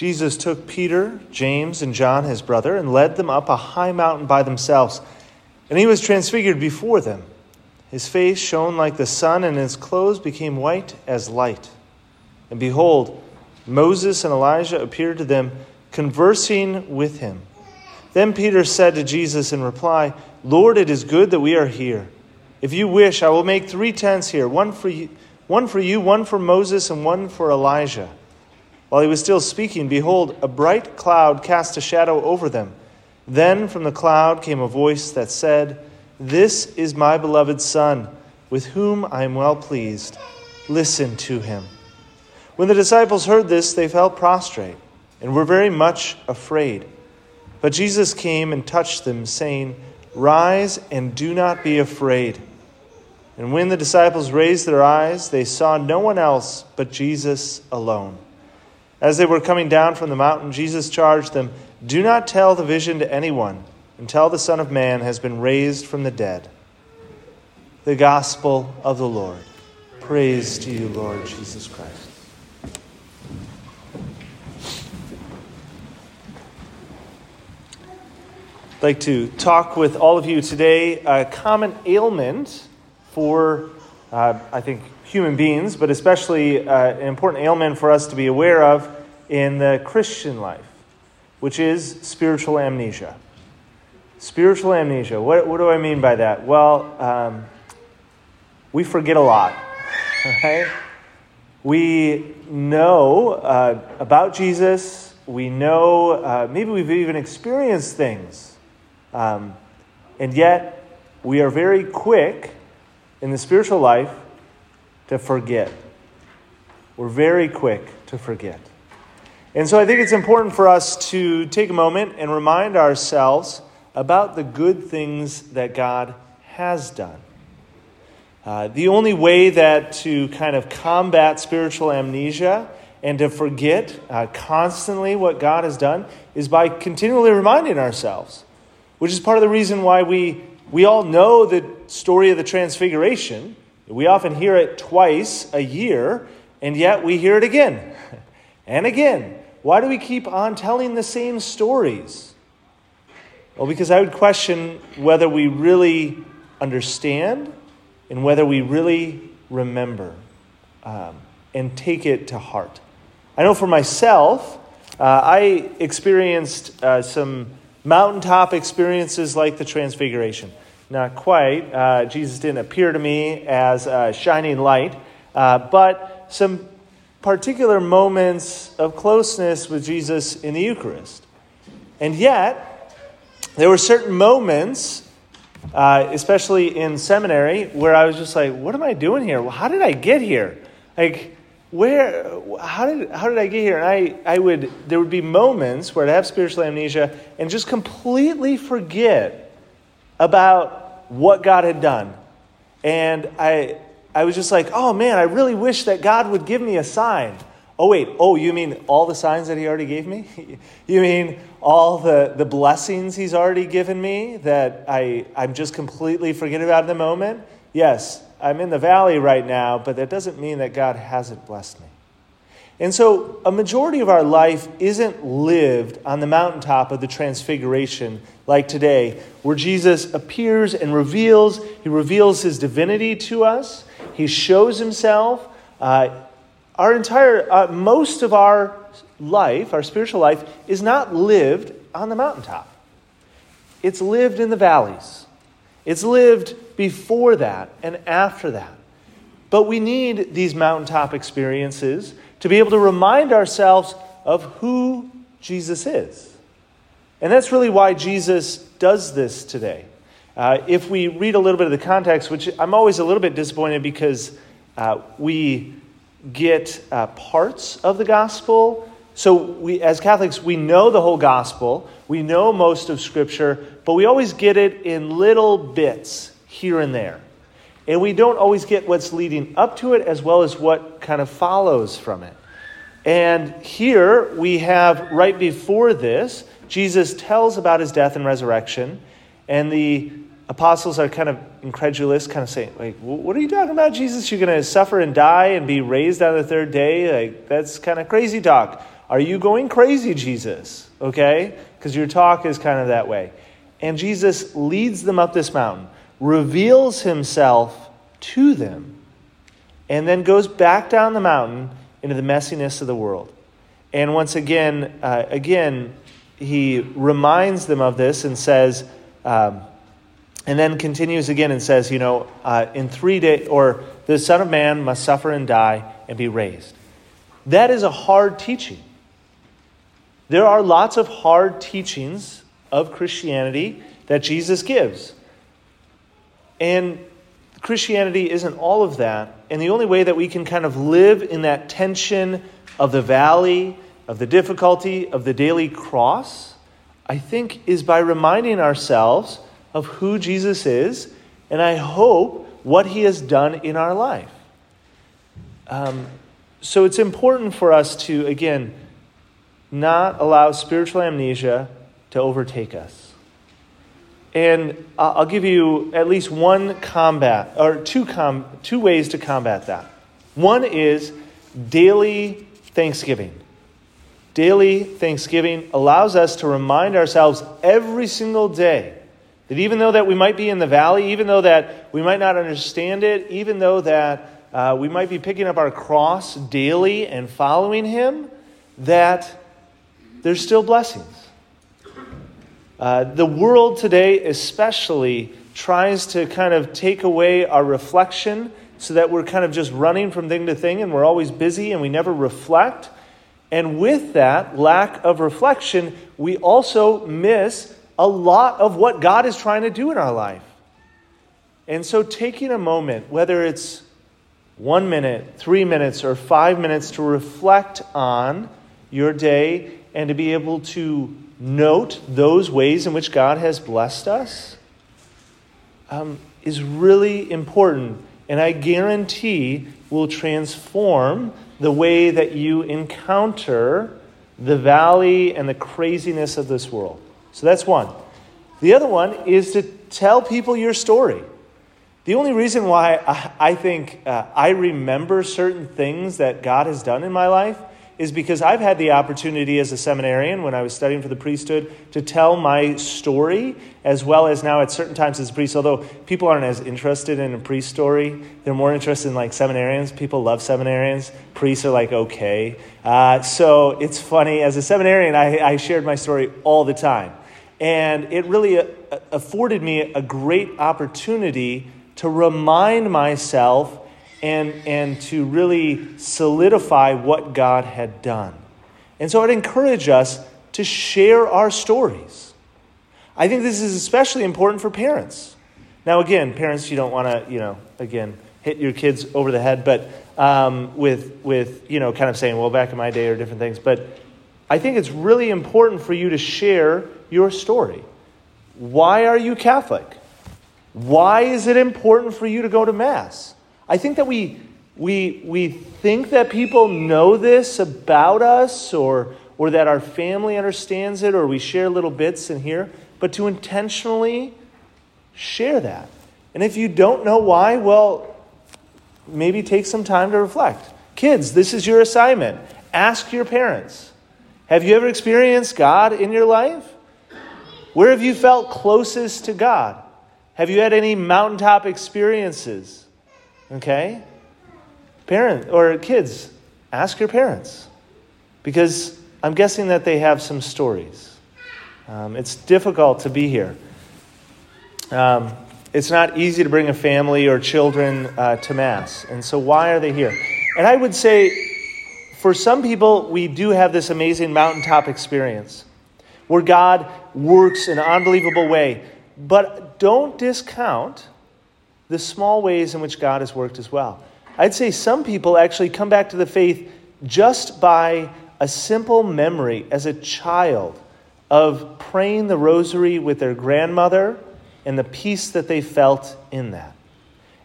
Jesus took Peter, James, and John, his brother, and led them up a high mountain by themselves. And he was transfigured before them. His face shone like the sun, and his clothes became white as light. And behold, Moses and Elijah appeared to them, conversing with him. Then Peter said to Jesus in reply, Lord, it is good that we are here. If you wish, I will make three tents here one for you, one for, you, one for Moses, and one for Elijah. While he was still speaking, behold, a bright cloud cast a shadow over them. Then from the cloud came a voice that said, This is my beloved Son, with whom I am well pleased. Listen to him. When the disciples heard this, they fell prostrate and were very much afraid. But Jesus came and touched them, saying, Rise and do not be afraid. And when the disciples raised their eyes, they saw no one else but Jesus alone. As they were coming down from the mountain, Jesus charged them, Do not tell the vision to anyone until the Son of Man has been raised from the dead. The Gospel of the Lord. Praise to you, Lord Jesus Christ. I'd like to talk with all of you today a common ailment for, uh, I think, human beings, but especially uh, an important ailment for us to be aware of in the Christian life, which is spiritual amnesia. Spiritual amnesia. What, what do I mean by that? Well, um, we forget a lot, right? We know uh, about Jesus. We know, uh, maybe we've even experienced things. Um, and yet, we are very quick in the spiritual life to forget. We're very quick to forget. And so I think it's important for us to take a moment and remind ourselves about the good things that God has done. Uh, the only way that to kind of combat spiritual amnesia and to forget uh, constantly what God has done is by continually reminding ourselves, which is part of the reason why we, we all know the story of the Transfiguration. We often hear it twice a year, and yet we hear it again and again. Why do we keep on telling the same stories? Well, because I would question whether we really understand and whether we really remember um, and take it to heart. I know for myself, uh, I experienced uh, some mountaintop experiences like the Transfiguration. Not quite. Uh, Jesus didn't appear to me as a shining light, uh, but some particular moments of closeness with Jesus in the Eucharist. And yet, there were certain moments, uh, especially in seminary, where I was just like, what am I doing here? How did I get here? Like, where, how did, how did I get here? And I, I would, there would be moments where I'd have spiritual amnesia and just completely forget about what God had done. And I, I was just like, oh man, I really wish that God would give me a sign. Oh, wait, oh, you mean all the signs that He already gave me? you mean all the, the blessings He's already given me that I, I'm just completely forgetting about in the moment? Yes, I'm in the valley right now, but that doesn't mean that God hasn't blessed me. And so, a majority of our life isn't lived on the mountaintop of the transfiguration like today, where Jesus appears and reveals, he reveals his divinity to us, he shows himself. Uh, our entire, uh, most of our life, our spiritual life, is not lived on the mountaintop. It's lived in the valleys. It's lived before that and after that. But we need these mountaintop experiences to be able to remind ourselves of who Jesus is. And that's really why Jesus does this today. Uh, if we read a little bit of the context, which I'm always a little bit disappointed because uh, we get uh, parts of the gospel. So, we, as Catholics, we know the whole gospel, we know most of Scripture, but we always get it in little bits here and there. And we don't always get what's leading up to it as well as what kind of follows from it. And here we have, right before this, Jesus tells about his death and resurrection, and the apostles are kind of incredulous, kind of saying, like, what are you talking about, Jesus? You're going to suffer and die and be raised on the third day? Like, that's kind of crazy talk. Are you going crazy, Jesus? Okay? Because your talk is kind of that way. And Jesus leads them up this mountain, reveals himself to them, and then goes back down the mountain into the messiness of the world. And once again, uh, again, he reminds them of this and says, um, and then continues again and says, you know, uh, in three days, or the Son of Man must suffer and die and be raised. That is a hard teaching. There are lots of hard teachings of Christianity that Jesus gives. And Christianity isn't all of that. And the only way that we can kind of live in that tension of the valley, of the difficulty, of the daily cross, I think is by reminding ourselves of who Jesus is, and I hope what he has done in our life. Um, so it's important for us to, again, not allow spiritual amnesia to overtake us. And I'll give you at least one combat, or two, com- two ways to combat that. One is daily thanksgiving. Daily thanksgiving allows us to remind ourselves every single day that even though that we might be in the valley, even though that we might not understand it, even though that uh, we might be picking up our cross daily and following Him, that there's still blessings. Uh, the world today, especially, tries to kind of take away our reflection so that we're kind of just running from thing to thing and we're always busy and we never reflect. And with that lack of reflection, we also miss a lot of what God is trying to do in our life. And so, taking a moment, whether it's one minute, three minutes, or five minutes, to reflect on your day and to be able to note those ways in which God has blessed us um, is really important. And I guarantee will transform the way that you encounter the valley and the craziness of this world. So that's one. The other one is to tell people your story. The only reason why I, I think uh, I remember certain things that God has done in my life is because I've had the opportunity as a seminarian when I was studying for the priesthood to tell my story as well as now at certain times as a priest. Although people aren't as interested in a priest story, they're more interested in like seminarians. People love seminarians. Priests are like, okay. Uh, so it's funny. As a seminarian, I, I shared my story all the time. And it really uh, afforded me a great opportunity to remind myself and, and to really solidify what God had done. And so I'd encourage us to share our stories. I think this is especially important for parents. Now, again, parents, you don't want to, you know, again, hit your kids over the head, but um, with, with, you know, kind of saying, well, back in my day or different things. But I think it's really important for you to share your story. Why are you Catholic? Why is it important for you to go to Mass? I think that we, we, we think that people know this about us or, or that our family understands it or we share little bits in here, but to intentionally share that. And if you don't know why, well, maybe take some time to reflect. Kids, this is your assignment. Ask your parents. Have you ever experienced God in your life? Where have you felt closest to God? Have you had any mountaintop experiences? Okay? Parent or kids, ask your parents. Because I'm guessing that they have some stories. Um, it's difficult to be here. Um, it's not easy to bring a family or children uh, to Mass. And so, why are they here? And I would say, for some people, we do have this amazing mountaintop experience where God works in an unbelievable way. But don't discount the small ways in which God has worked as well. I'd say some people actually come back to the faith just by a simple memory as a child of praying the rosary with their grandmother and the peace that they felt in that.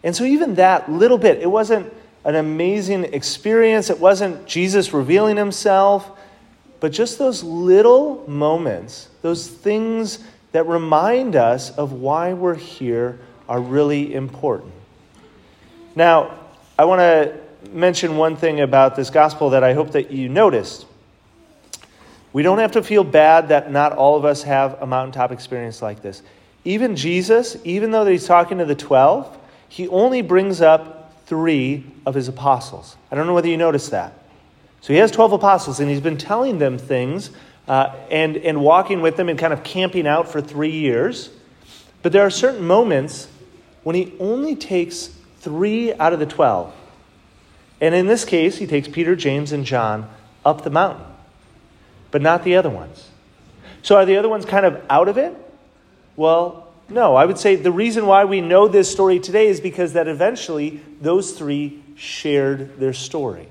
And so, even that little bit, it wasn't an amazing experience, it wasn't Jesus revealing himself, but just those little moments, those things that remind us of why we're here are really important. Now, I want to mention one thing about this gospel that I hope that you noticed. We don't have to feel bad that not all of us have a mountaintop experience like this. Even Jesus, even though he's talking to the 12, he only brings up three of his apostles. I don't know whether you noticed that. So he has 12 apostles, and he's been telling them things uh, and, and walking with them and kind of camping out for three years. But there are certain moments when he only takes three out of the 12. And in this case, he takes Peter, James, and John up the mountain, but not the other ones. So are the other ones kind of out of it? Well, no. I would say the reason why we know this story today is because that eventually those three shared their story.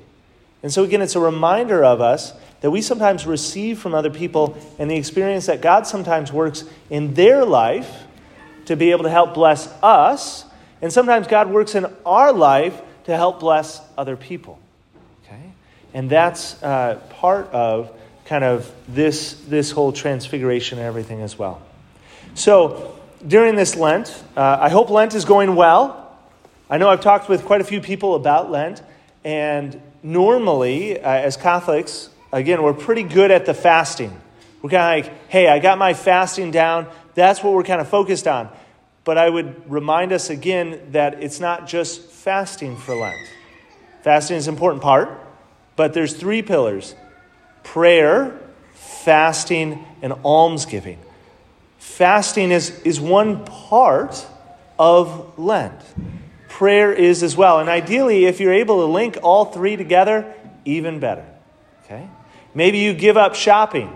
And so, again, it's a reminder of us that we sometimes receive from other people and the experience that God sometimes works in their life to be able to help bless us. And sometimes God works in our life to help bless other people. Okay? And that's uh, part of kind of this, this whole transfiguration and everything as well. So, during this Lent, uh, I hope Lent is going well. I know I've talked with quite a few people about Lent, and normally, uh, as Catholics, again, we're pretty good at the fasting. We're kind of like, hey, I got my fasting down. That's what we're kind of focused on. But I would remind us again that it's not just fasting for Lent. Fasting is an important part, but there's three pillars prayer, fasting, and almsgiving. Fasting is, is one part of Lent prayer is as well. And ideally, if you're able to link all three together, even better. Okay? Maybe you give up shopping,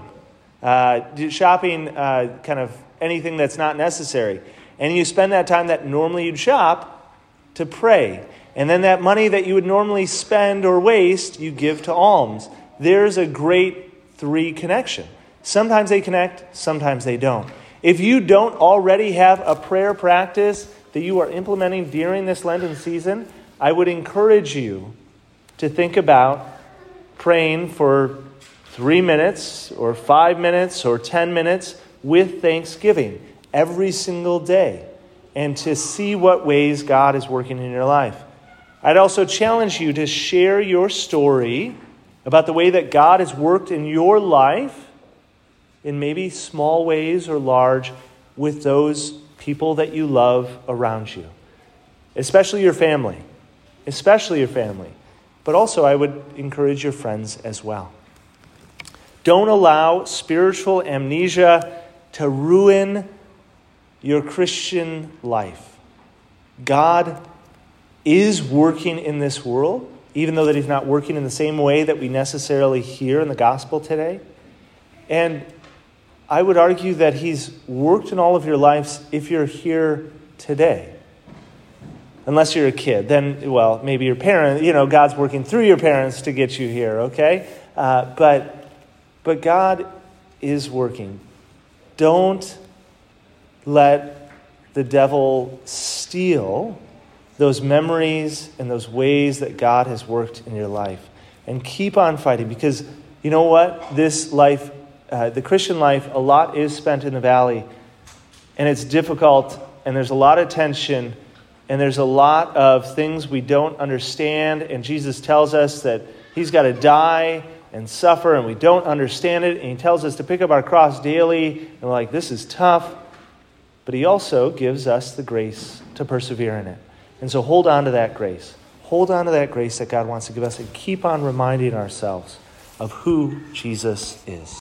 uh, shopping uh, kind of anything that's not necessary, and you spend that time that normally you'd shop to pray. And then that money that you would normally spend or waste, you give to alms. There's a great three connection. Sometimes they connect, sometimes they don't. If you don't already have a prayer practice, that you are implementing during this Lenten season, I would encourage you to think about praying for three minutes or five minutes or 10 minutes with thanksgiving every single day and to see what ways God is working in your life. I'd also challenge you to share your story about the way that God has worked in your life in maybe small ways or large with those people that you love around you, especially your family, especially your family. But also, I would encourage your friends as well. Don't allow spiritual amnesia to ruin your Christian life. God is working in this world, even though that he's not working in the same way that we necessarily hear in the gospel today. And I would argue that He's worked in all of your lives if you're here today. Unless you're a kid, then, well, maybe your parent, you know, God's working through your parents to get you here, okay? Uh, but, but God is working. Don't let the devil steal those memories and those ways that God has worked in your life. And keep on fighting because you know what? This life uh, the Christian life, a lot is spent in the valley, and it's difficult, and there's a lot of tension, and there's a lot of things we don't understand. And Jesus tells us that He's got to die and suffer, and we don't understand it. And He tells us to pick up our cross daily, and we're like, this is tough. But He also gives us the grace to persevere in it. And so hold on to that grace. Hold on to that grace that God wants to give us, and keep on reminding ourselves of who Jesus is.